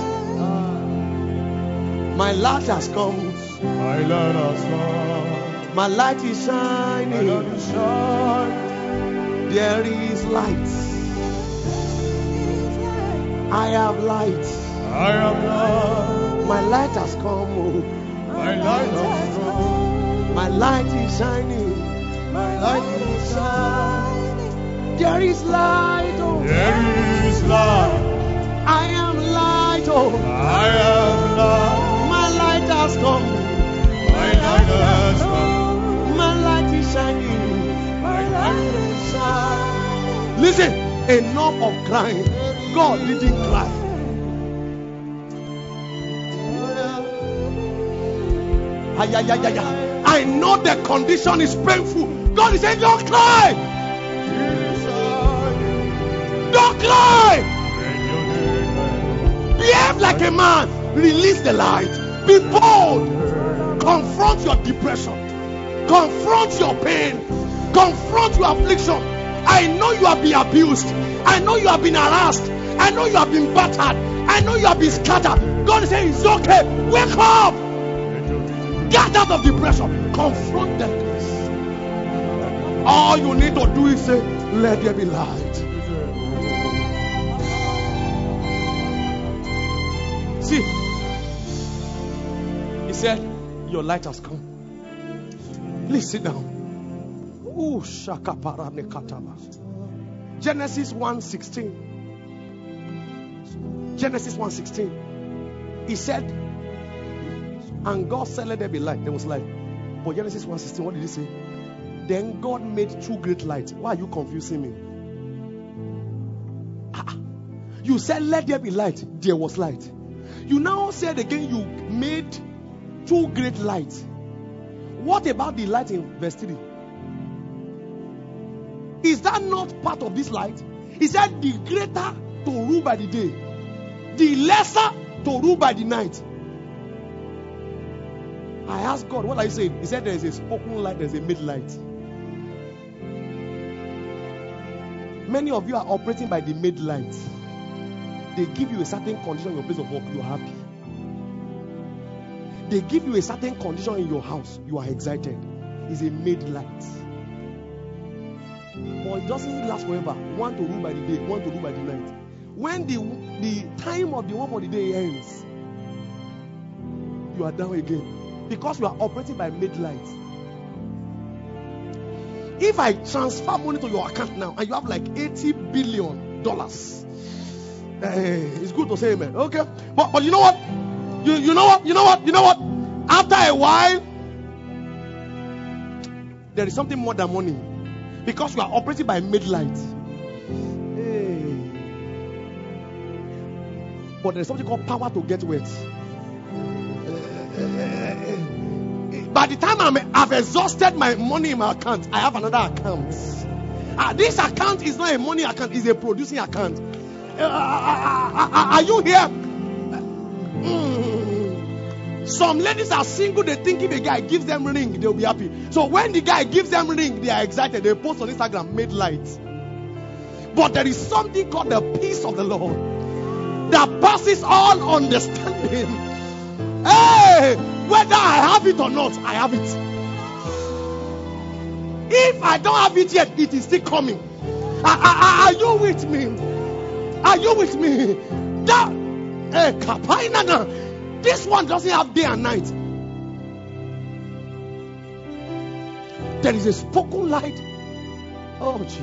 My light has come. My light has come. My light is shining. light is shining. There is light. I have light. I am light. My light has come. My light has come. My light is shining. My light is shining. There is light. Oh. There is light. I am light. Oh. I am light. My light has come. My light has come. My light is shining. My light is shining. Listen, enough of crying. God didn't cry. I know the condition is painful. God is saying, Don't cry. Don't cry. Behave like a man. Release the light. Be bold. Confront your depression. Confront your pain. Confront your affliction. I know you have been abused. I know you have been harassed. I know you have been battered. I know you have been scattered. God is saying it's okay. Wake up. Get out of depression. Confront darkness. All you need to do is say, Let there be light. Said, Your light has come. Please sit down. Genesis 1:16. Genesis 1:16. He said, and God said, Let there be light. There was light. But Genesis 1:16, what did he say? Then God made two great lights. Why are you confusing me? Ah, You said, Let there be light. There was light. You now said again, You made two great lights. What about the light in verse 3? Is that not part of this light? He said, The greater to rule by the day, the lesser to rule by the night. I asked God, What are you saying? He said, There is a spoken light, there's a made light. Many of you are operating by the made light. They give you a certain condition in your place of work, you are happy. They give you a certain condition in your house, you are excited. It's a made light. But it doesn't last forever. One to rule by the day, one to rule by the night. When the, the time of the one for the day ends, you are down again. Because you are operating by made light. If I transfer money to your account now and you have like 80 billion dollars, eh, it's good to say amen. Okay. But but you know what? You you know what? You know what? You know what? After a while, there is something more than money. Because you are operating by made light. Hey. But there's something called power to get wet. By the time I'm, I've exhausted my money in my account, I have another account. Ah, this account is not a money account, it's a producing account. Uh, uh, uh, are you here? Mm. Some ladies are single, they think if a guy gives them ring, they'll be happy. So when the guy gives them ring, they are excited. They post on Instagram, made light. But there is something called the peace of the Lord that passes all understanding. Hey, whether I have it or not, I have it. If I don't have it yet, it is still coming. Are, are- are you with me? Are you with me? That eh, kapainana. This one doesn't have day and night. There is a spoken light. Oh, Jesus.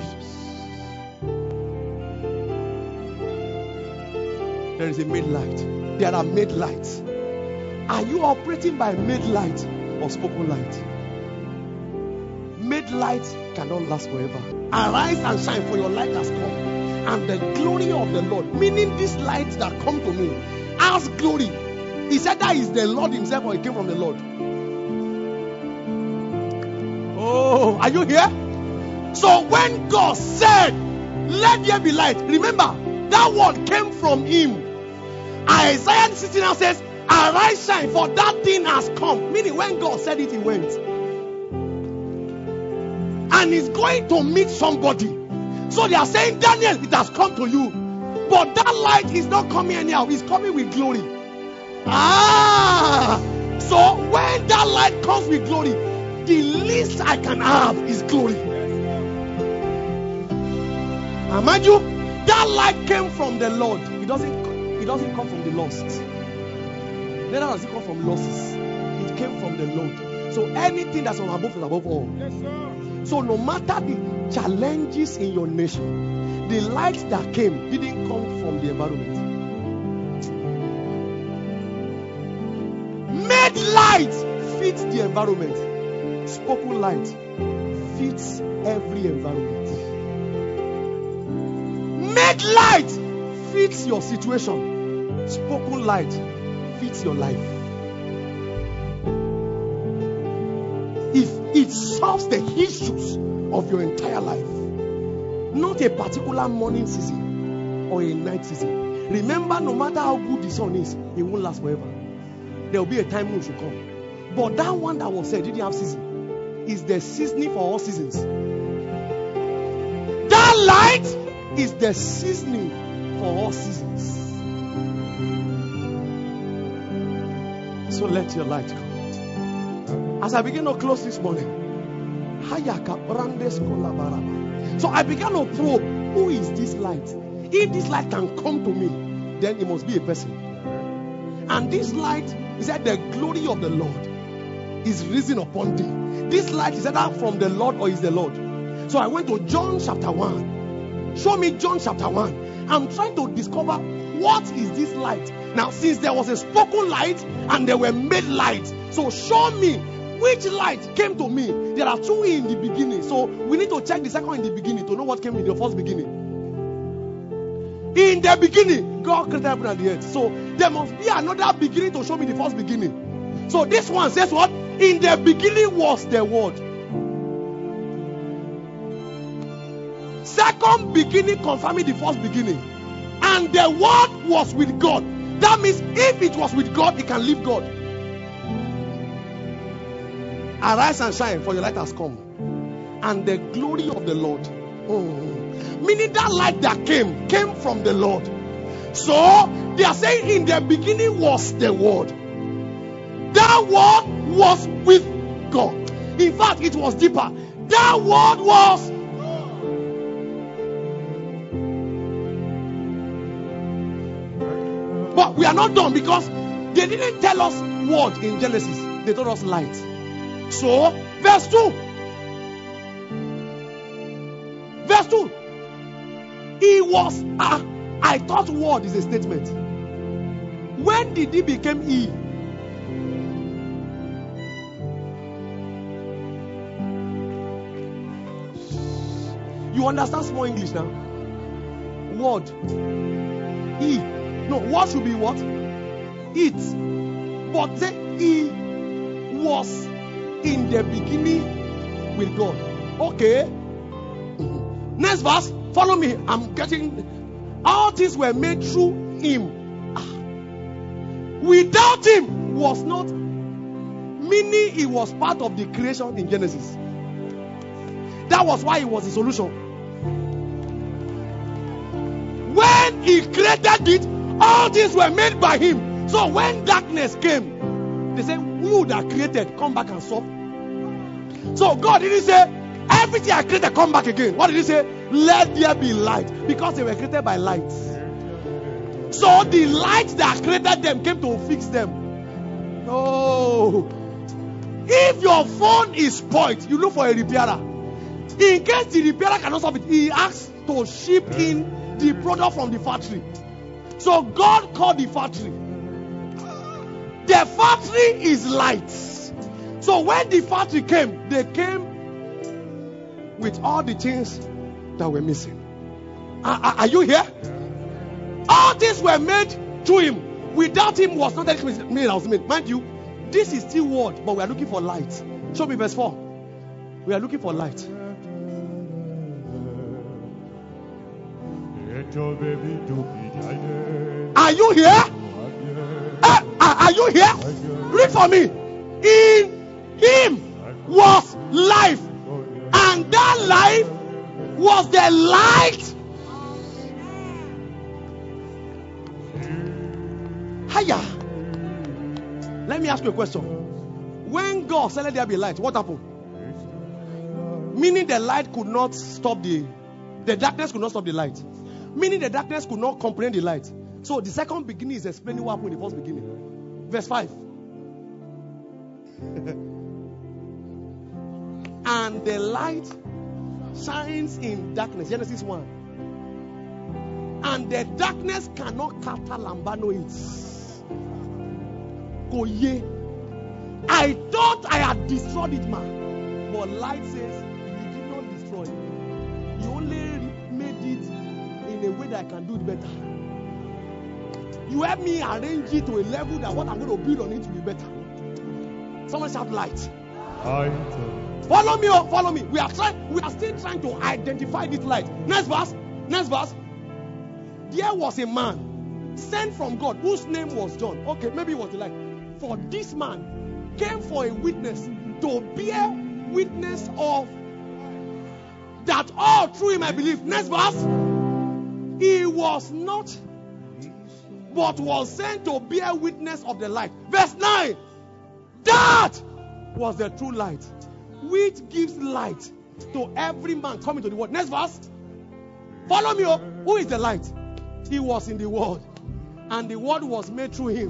There is a made light. There are made lights. Are you operating by made light or spoken light? Made light cannot last forever. Arise and shine, for your light has come. And the glory of the Lord, meaning this light that come to me, as glory. He said that is the Lord Himself, or it came from the Lord. Oh, are you here? So when God said, Let there be light, remember that word came from Him. Isaiah 60 now says, Arise, shine, for that thing has come. Meaning, when God said it, He went. And He's going to meet somebody. So they are saying, Daniel, it has come to you. But that light is not coming anyhow, it's coming with glory. Ah! So when that light comes with glory, the least I can have is glory. And mind you, that light came from the Lord. It doesn't it doesn't come from the lost. Neither does it come from losses. It came from the Lord. So anything that's on above is above all. Yes, So no matter the challenges in your nation, the light that came didn't come from the environment. Light fits the environment. Spoken light fits every environment. Made light fits your situation. Spoken light fits your life. If it solves the issues of your entire life, not a particular morning season or a night season. Remember, no matter how good the sun is, it won't last forever. There will be a time when should come. But that one that was said didn't have season. Is the seasoning for all seasons. That light is the seasoning for all seasons. So let your light come. As I begin to close this morning, so I began to probe who is this light? If this light can come to me, then it must be a person. And this light is that the glory of the Lord is risen upon thee. This light is either from the Lord or is the Lord. So I went to John chapter 1. Show me John chapter 1. I'm trying to discover what is this light. Now, since there was a spoken light and there were made light, so show me which light came to me. There are two in the beginning. So we need to check the second in the beginning to know what came in the first beginning. In the beginning, God created heaven and the earth. So there must be another beginning to show me the first beginning. So this one says what? In the beginning was the word. Second beginning confirming the first beginning. And the word was with God. That means if it was with God, it can leave God. Arise and shine, for your light has come. And the glory of the Lord. Mm. Meaning that light that came, came from the Lord. So they are saying in the beginning was the word. That word was with God. In fact, it was deeper. That word was. But we are not done because they didn't tell us word in Genesis. They told us light. So, verse 2. Verse 2. He was, a, I thought word is a statement. When did he become he? You understand small English now? Word. He. No, what should be what? It. But say he was in the beginning with God. Okay. Next verse. Follow me. I'm getting. All things were made through him. Without him was not. Meaning he was part of the creation in Genesis. That was why he was the solution. When he created it, all things were made by him. So when darkness came, they said, You that created, come back and solve. So God didn't say, Everything I created, come back again. What did he say? Let there be light. Because they were created by light. So the light that created them came to fix them. No. If your phone is spoiled, you look for a repairer. In case the repairer cannot solve it, he asks to ship in the product from the factory. So God called the factory. The factory is light. So when the factory came, they came with all the things that were missing. Are, are- are you here? All things were made through him. Without him was not anything that was made. Mind you, this is still word, but we are looking for light. Show me verse 4. We are looking for light. Are you here? Eh, are are you here? Read for me. In him was life, and that life was the light. Hiya. Let me ask you a question. When God said, Let there be light, what happened? Meaning the light could not stop the the darkness could not stop the light. Meaning the darkness could not comprehend the light. So the second beginning is explaining what happened in the first beginning. Verse 5. and the light shines in darkness. Genesis 1. And the darkness cannot katalambano it. Koye. I thought I had destroyed it, man. But light says, You did not destroy it. You only made it in a way that I can do it better. You help me arrange it to a level that what I'm going to build on it will be better. Someone shout light. Follow me, oh, follow me. We are trying, we are still trying to identify this light. Next verse. Next verse. There was a man sent from God whose name was John. Okay, maybe it was the light. For this man came for a witness to bear witness of that all through him I believe. Next verse. He was not, but was sent to bear witness of the light. Verse 9. That was the true light, which gives light to every man coming to the world. Next verse. Follow me up. Who is the light? He was in the world, and the world was made through him,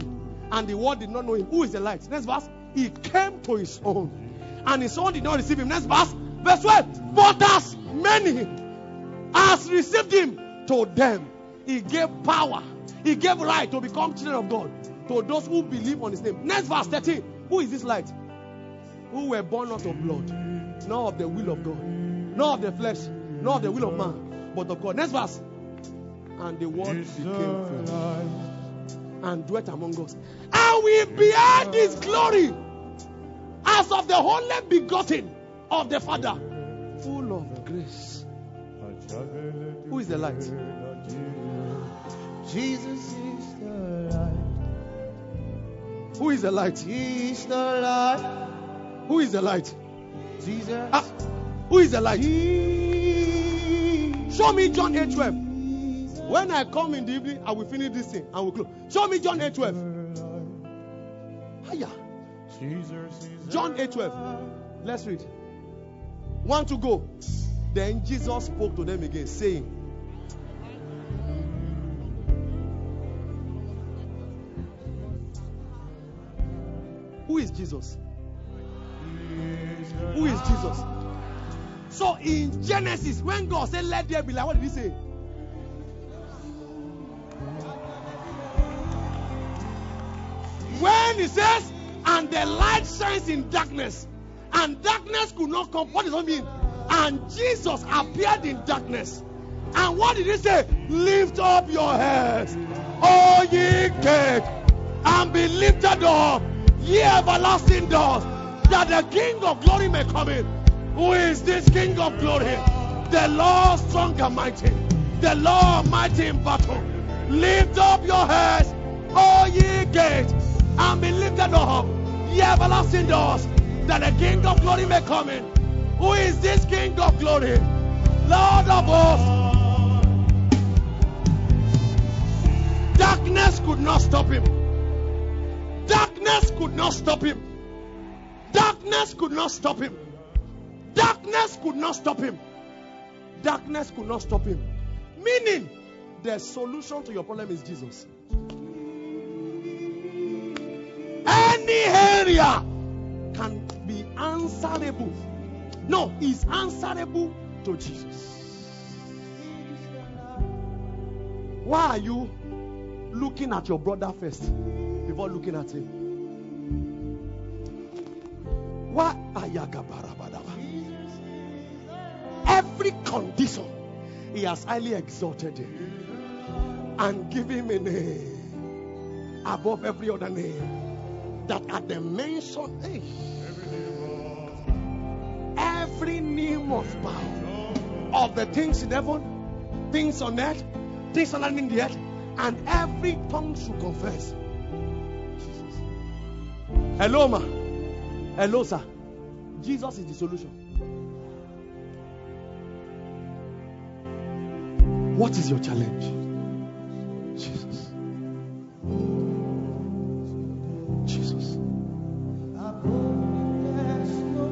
and the world did not know him. Who is the light? Next verse. He came to his own, and his own did not receive him. Next verse. Verse 12. But as many as received him, to them he gave power. He gave right to become children of God to those who believe on his name. Next verse 13. Who is this light? Who were born not of blood, nor of the will of God, nor of the flesh, nor of the will of man, but of God. Next verse. And the word became flesh and dwelt among us. And we beheld his glory as of the only begotten of the Father, full of grace. Who is the light? Jesus is the light. Who is the light? He's the light. Who is the light? Jesus. Ah, who is the light? Show me John 8 12. When I come in the evening, I will finish this thing and we'll close. Show me John 8 12. Hiya. Jesus John 8 12. Let's read. One to go. Then Jesus spoke to them again, saying, Who is Jesus? Who is Jesus? So in Genesis, when God said, Let there be light, what did he say? When he says, And the light shines in darkness, and darkness could not come, what does that mean? And Jesus appeared in darkness. And what did he say? Lift up your heads, O ye gates, and be lifted up, ye everlasting doors, that the King of glory may come in. Who is this King of glory? The Lord strong and mighty, the Lord mighty in battle. Lift up your heads, all ye gates, and be lifted up, ye everlasting doors, that the King of glory may come in. Who is this King of glory? Lord of hosts. Darkness could not stop him. Darkness could not stop him. Darkness could not stop him. Darkness could not stop him. Darkness could not stop him. Meaning, the solution to your problem is Jesus. Any area can be answerable. No, is answerable to Jesus. Why are you looking at your brother first before looking at him? Ayagabarabadaba. Every condition, he has highly exalted him and given him a name above every other name. That at the mention, hey, every knee must bow of the things in heaven, things on earth, things on in the earth, and every tongue should confess. Hello, ma. Hello, sir. Jesus is the solution. What is your challenge? Jesus. Jesus.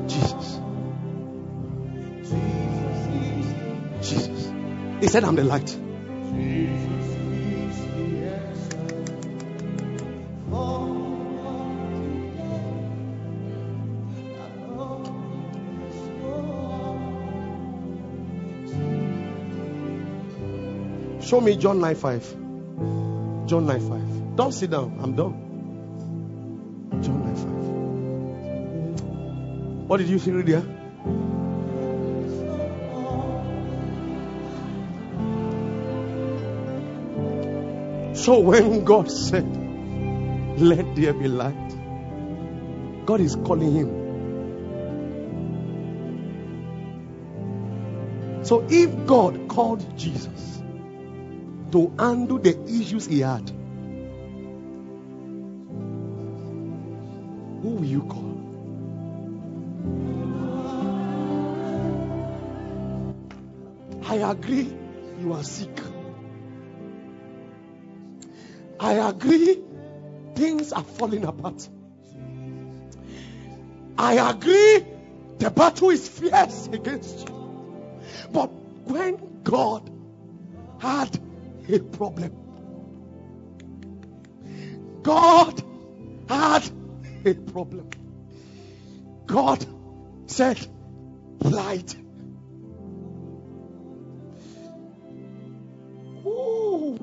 Jesus. Jesus. He said, I'm the light. Show me John 9 5. John 9 5. Don't sit down. I'm done. John 9 5. What did you see, read? So when God said, Let there be light, God is calling him. So if God called Jesus to handle the issues he had, who will you call? I agree you are sick. I agree things are falling apart. I agree the battle is fierce against you. But when God had a problem, God had a problem. God said, Light. Ooh.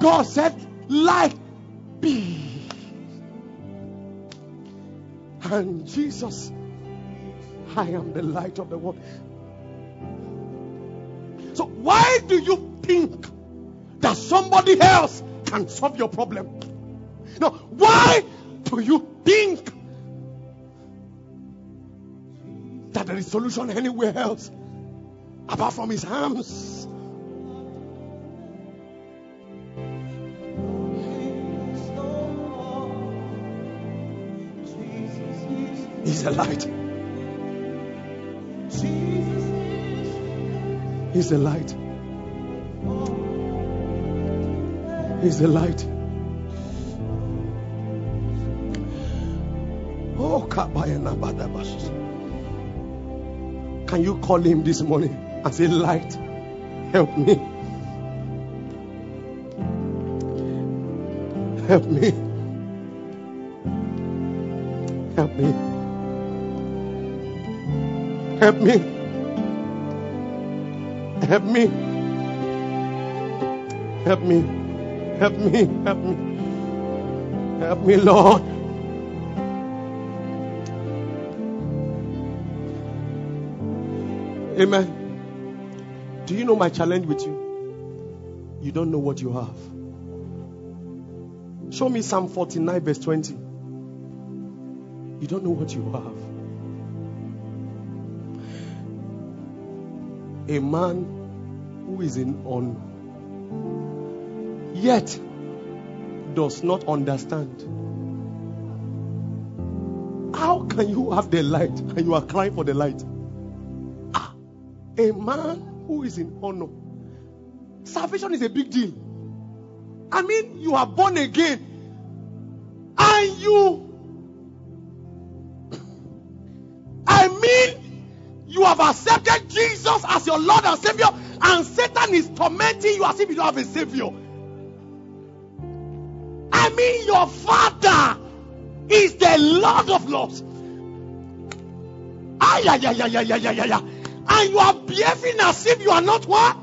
God said, Light be. And Jesus, I am the light of the world. Do you think that somebody else can solve your problem? No, why do you think that there is solution anywhere else apart from his arms? He's a light. He's the light. He's the light. Oh. Can you call him this morning and say, Light, help me? Help me. Help me. Help me. Help me. Help me. Help me. Help me. Help me, Lord. Amen. Do you know my challenge with you? You don't know what you have. Show me Psalm 49, verse 20. You don't know what you have. A man who is in honor, yet does not understand. How can you have the light and you are crying for the light? Ah, a man who is in honor. Salvation is a big deal. I mean, you are born again and you I mean, you have accepted Jesus as your Lord and Savior, and Satan is tormenting you as if you don't have a Savior mean your father is the Lord of Lords. Ay, ay, ay, ay, ay, ay, ay, ay. And you are behaving as if you are not what?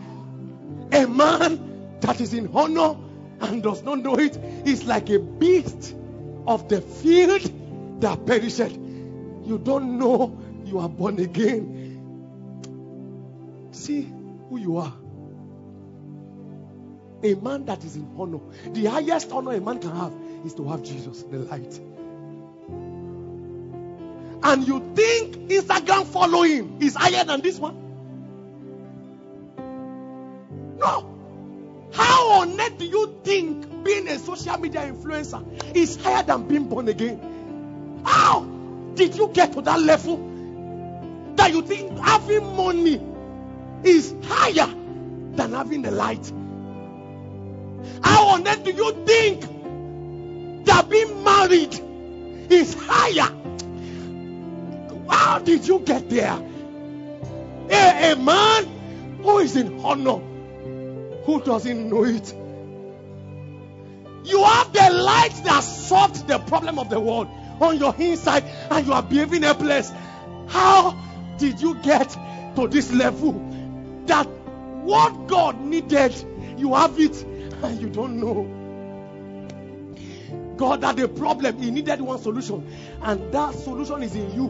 A man that is in honor and does not know it is like a beast of the field that perished. You don't know you are born again. See who you are. A man that is in honor. The highest honor a man can have is to have Jesus, the light. And you think Instagram following is higher than this one? No. How on earth do you think being a social media influencer is higher than being born again? How did you get to that level that you think having money is higher than having the light? How on earth do you think that being married is higher? How did you get there? A, a man who is in honor, who doesn't know it. You have the light that solved the problem of the world on your inside, and you are behaving helpless. How did you get to this level that what God needed, you have it, and you don't know? God had a problem, He needed one solution, and that solution is in you,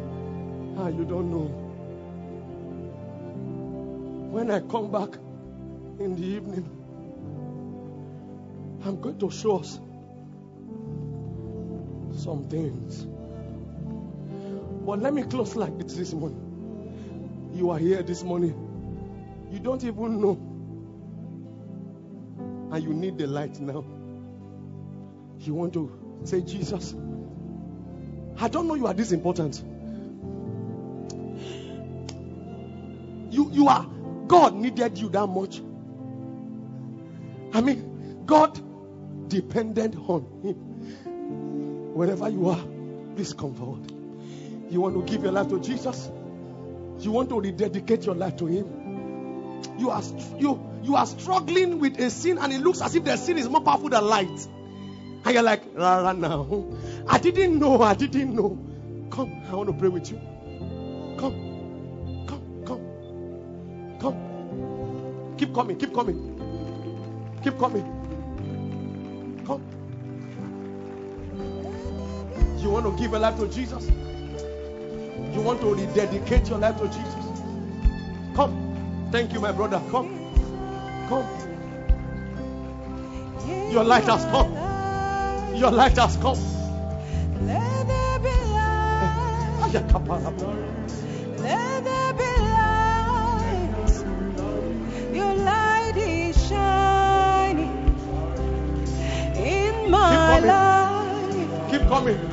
and you don't know. When I come back in the evening, I'm going to show us some things. But let me close like this this morning. You are here this morning. You don't even know. And you need the light now. You want to say, Jesus, I don't know you are this important. You, you are, God needed you that much. I mean, God depended on Him. Wherever you are, please come forward. You want to give your life to Jesus? You want to rededicate your life to Him? You are you you are struggling with a sin, and it looks as if the sin is more powerful than light. And you're like, rah, now. I didn't know. I didn't know. Come, I want to pray with you. Come, come, come, come. Keep coming. Keep coming. Keep coming. Come. You want to give your life to Jesus? You want to rededicate your life to Jesus? Come. Thank you, my brother. Come. Come. Your light has come. Your light has come. Let there be light. Let there be light. Your light is shining in my life. Keep coming.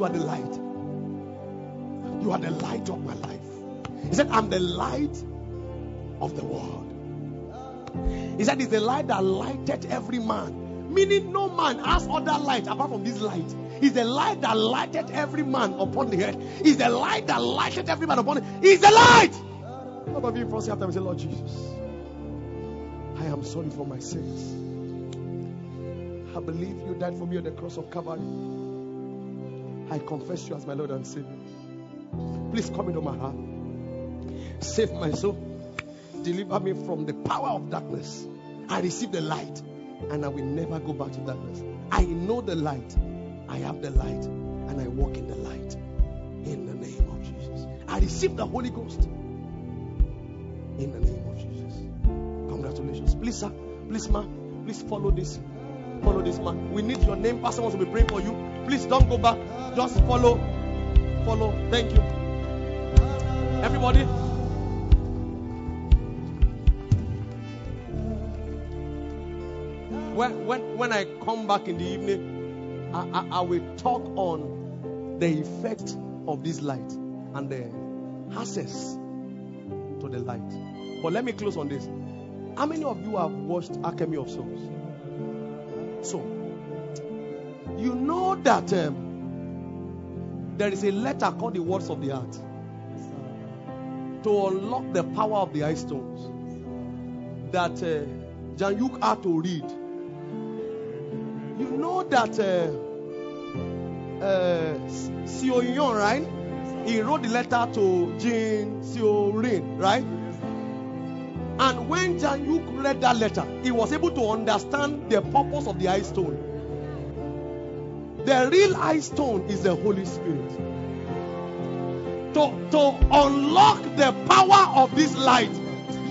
You are the light. You are the light of my life. He said, I'm the light of the world. He said, It's the light that lighted every man. Meaning, no man has other light apart from this light. It's the light that lighted every man upon the earth. It's the light that lighted every man upon it. It's the light. How about you first after and say, Lord Jesus, I am sorry for my sins. I believe you died for me on the cross of Calvary. I confess you as my Lord and Savior. Please come into my heart. Save my soul. Deliver me from the power of darkness. I receive the light and I will never go back to darkness. I know the light. I have the light and I walk in the light. In the name of Jesus. I receive the Holy Ghost. In the name of Jesus. Congratulations. Please, sir. Please, ma. Please follow this. Follow this man. We need your name. Pastor wants to be praying for you. Please don't go back. Just follow. Follow. Thank you. Everybody. When, when, when I come back in the evening, I, I, I will talk on the effect of this light and the access to the light. But let me close on this. How many of you have watched Alchemy of Souls? So, you know that um, there is a letter called the Words of the Heart to unlock the power of the ice stones that uh, Jang Uk had to read. You know that uh, uh, Yon, right? He wrote the letter to Jin Seo Rin, right? And when Jang Uk read that letter, he was able to understand the purpose of the ice stone. The real ice stone is the Holy Spirit. To, to unlock the power of this light,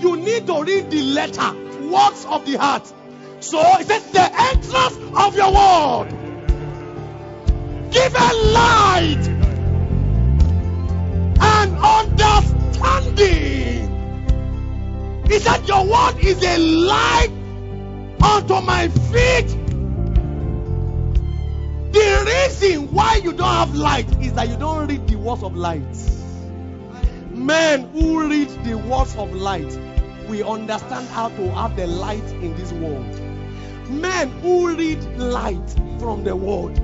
you need to read the letter, words of the heart. So it says, the entrance of your word. Give a light and understanding. He said, Your word is a light unto my feet. The reason why you don't have light is that you don't read the words of light. Men who read the words of light we understand how to have the light in this world. Men who read light from the world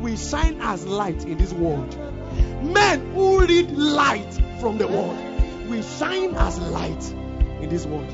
we shine as light in this world. Men who read light from the world we shine as light in this world.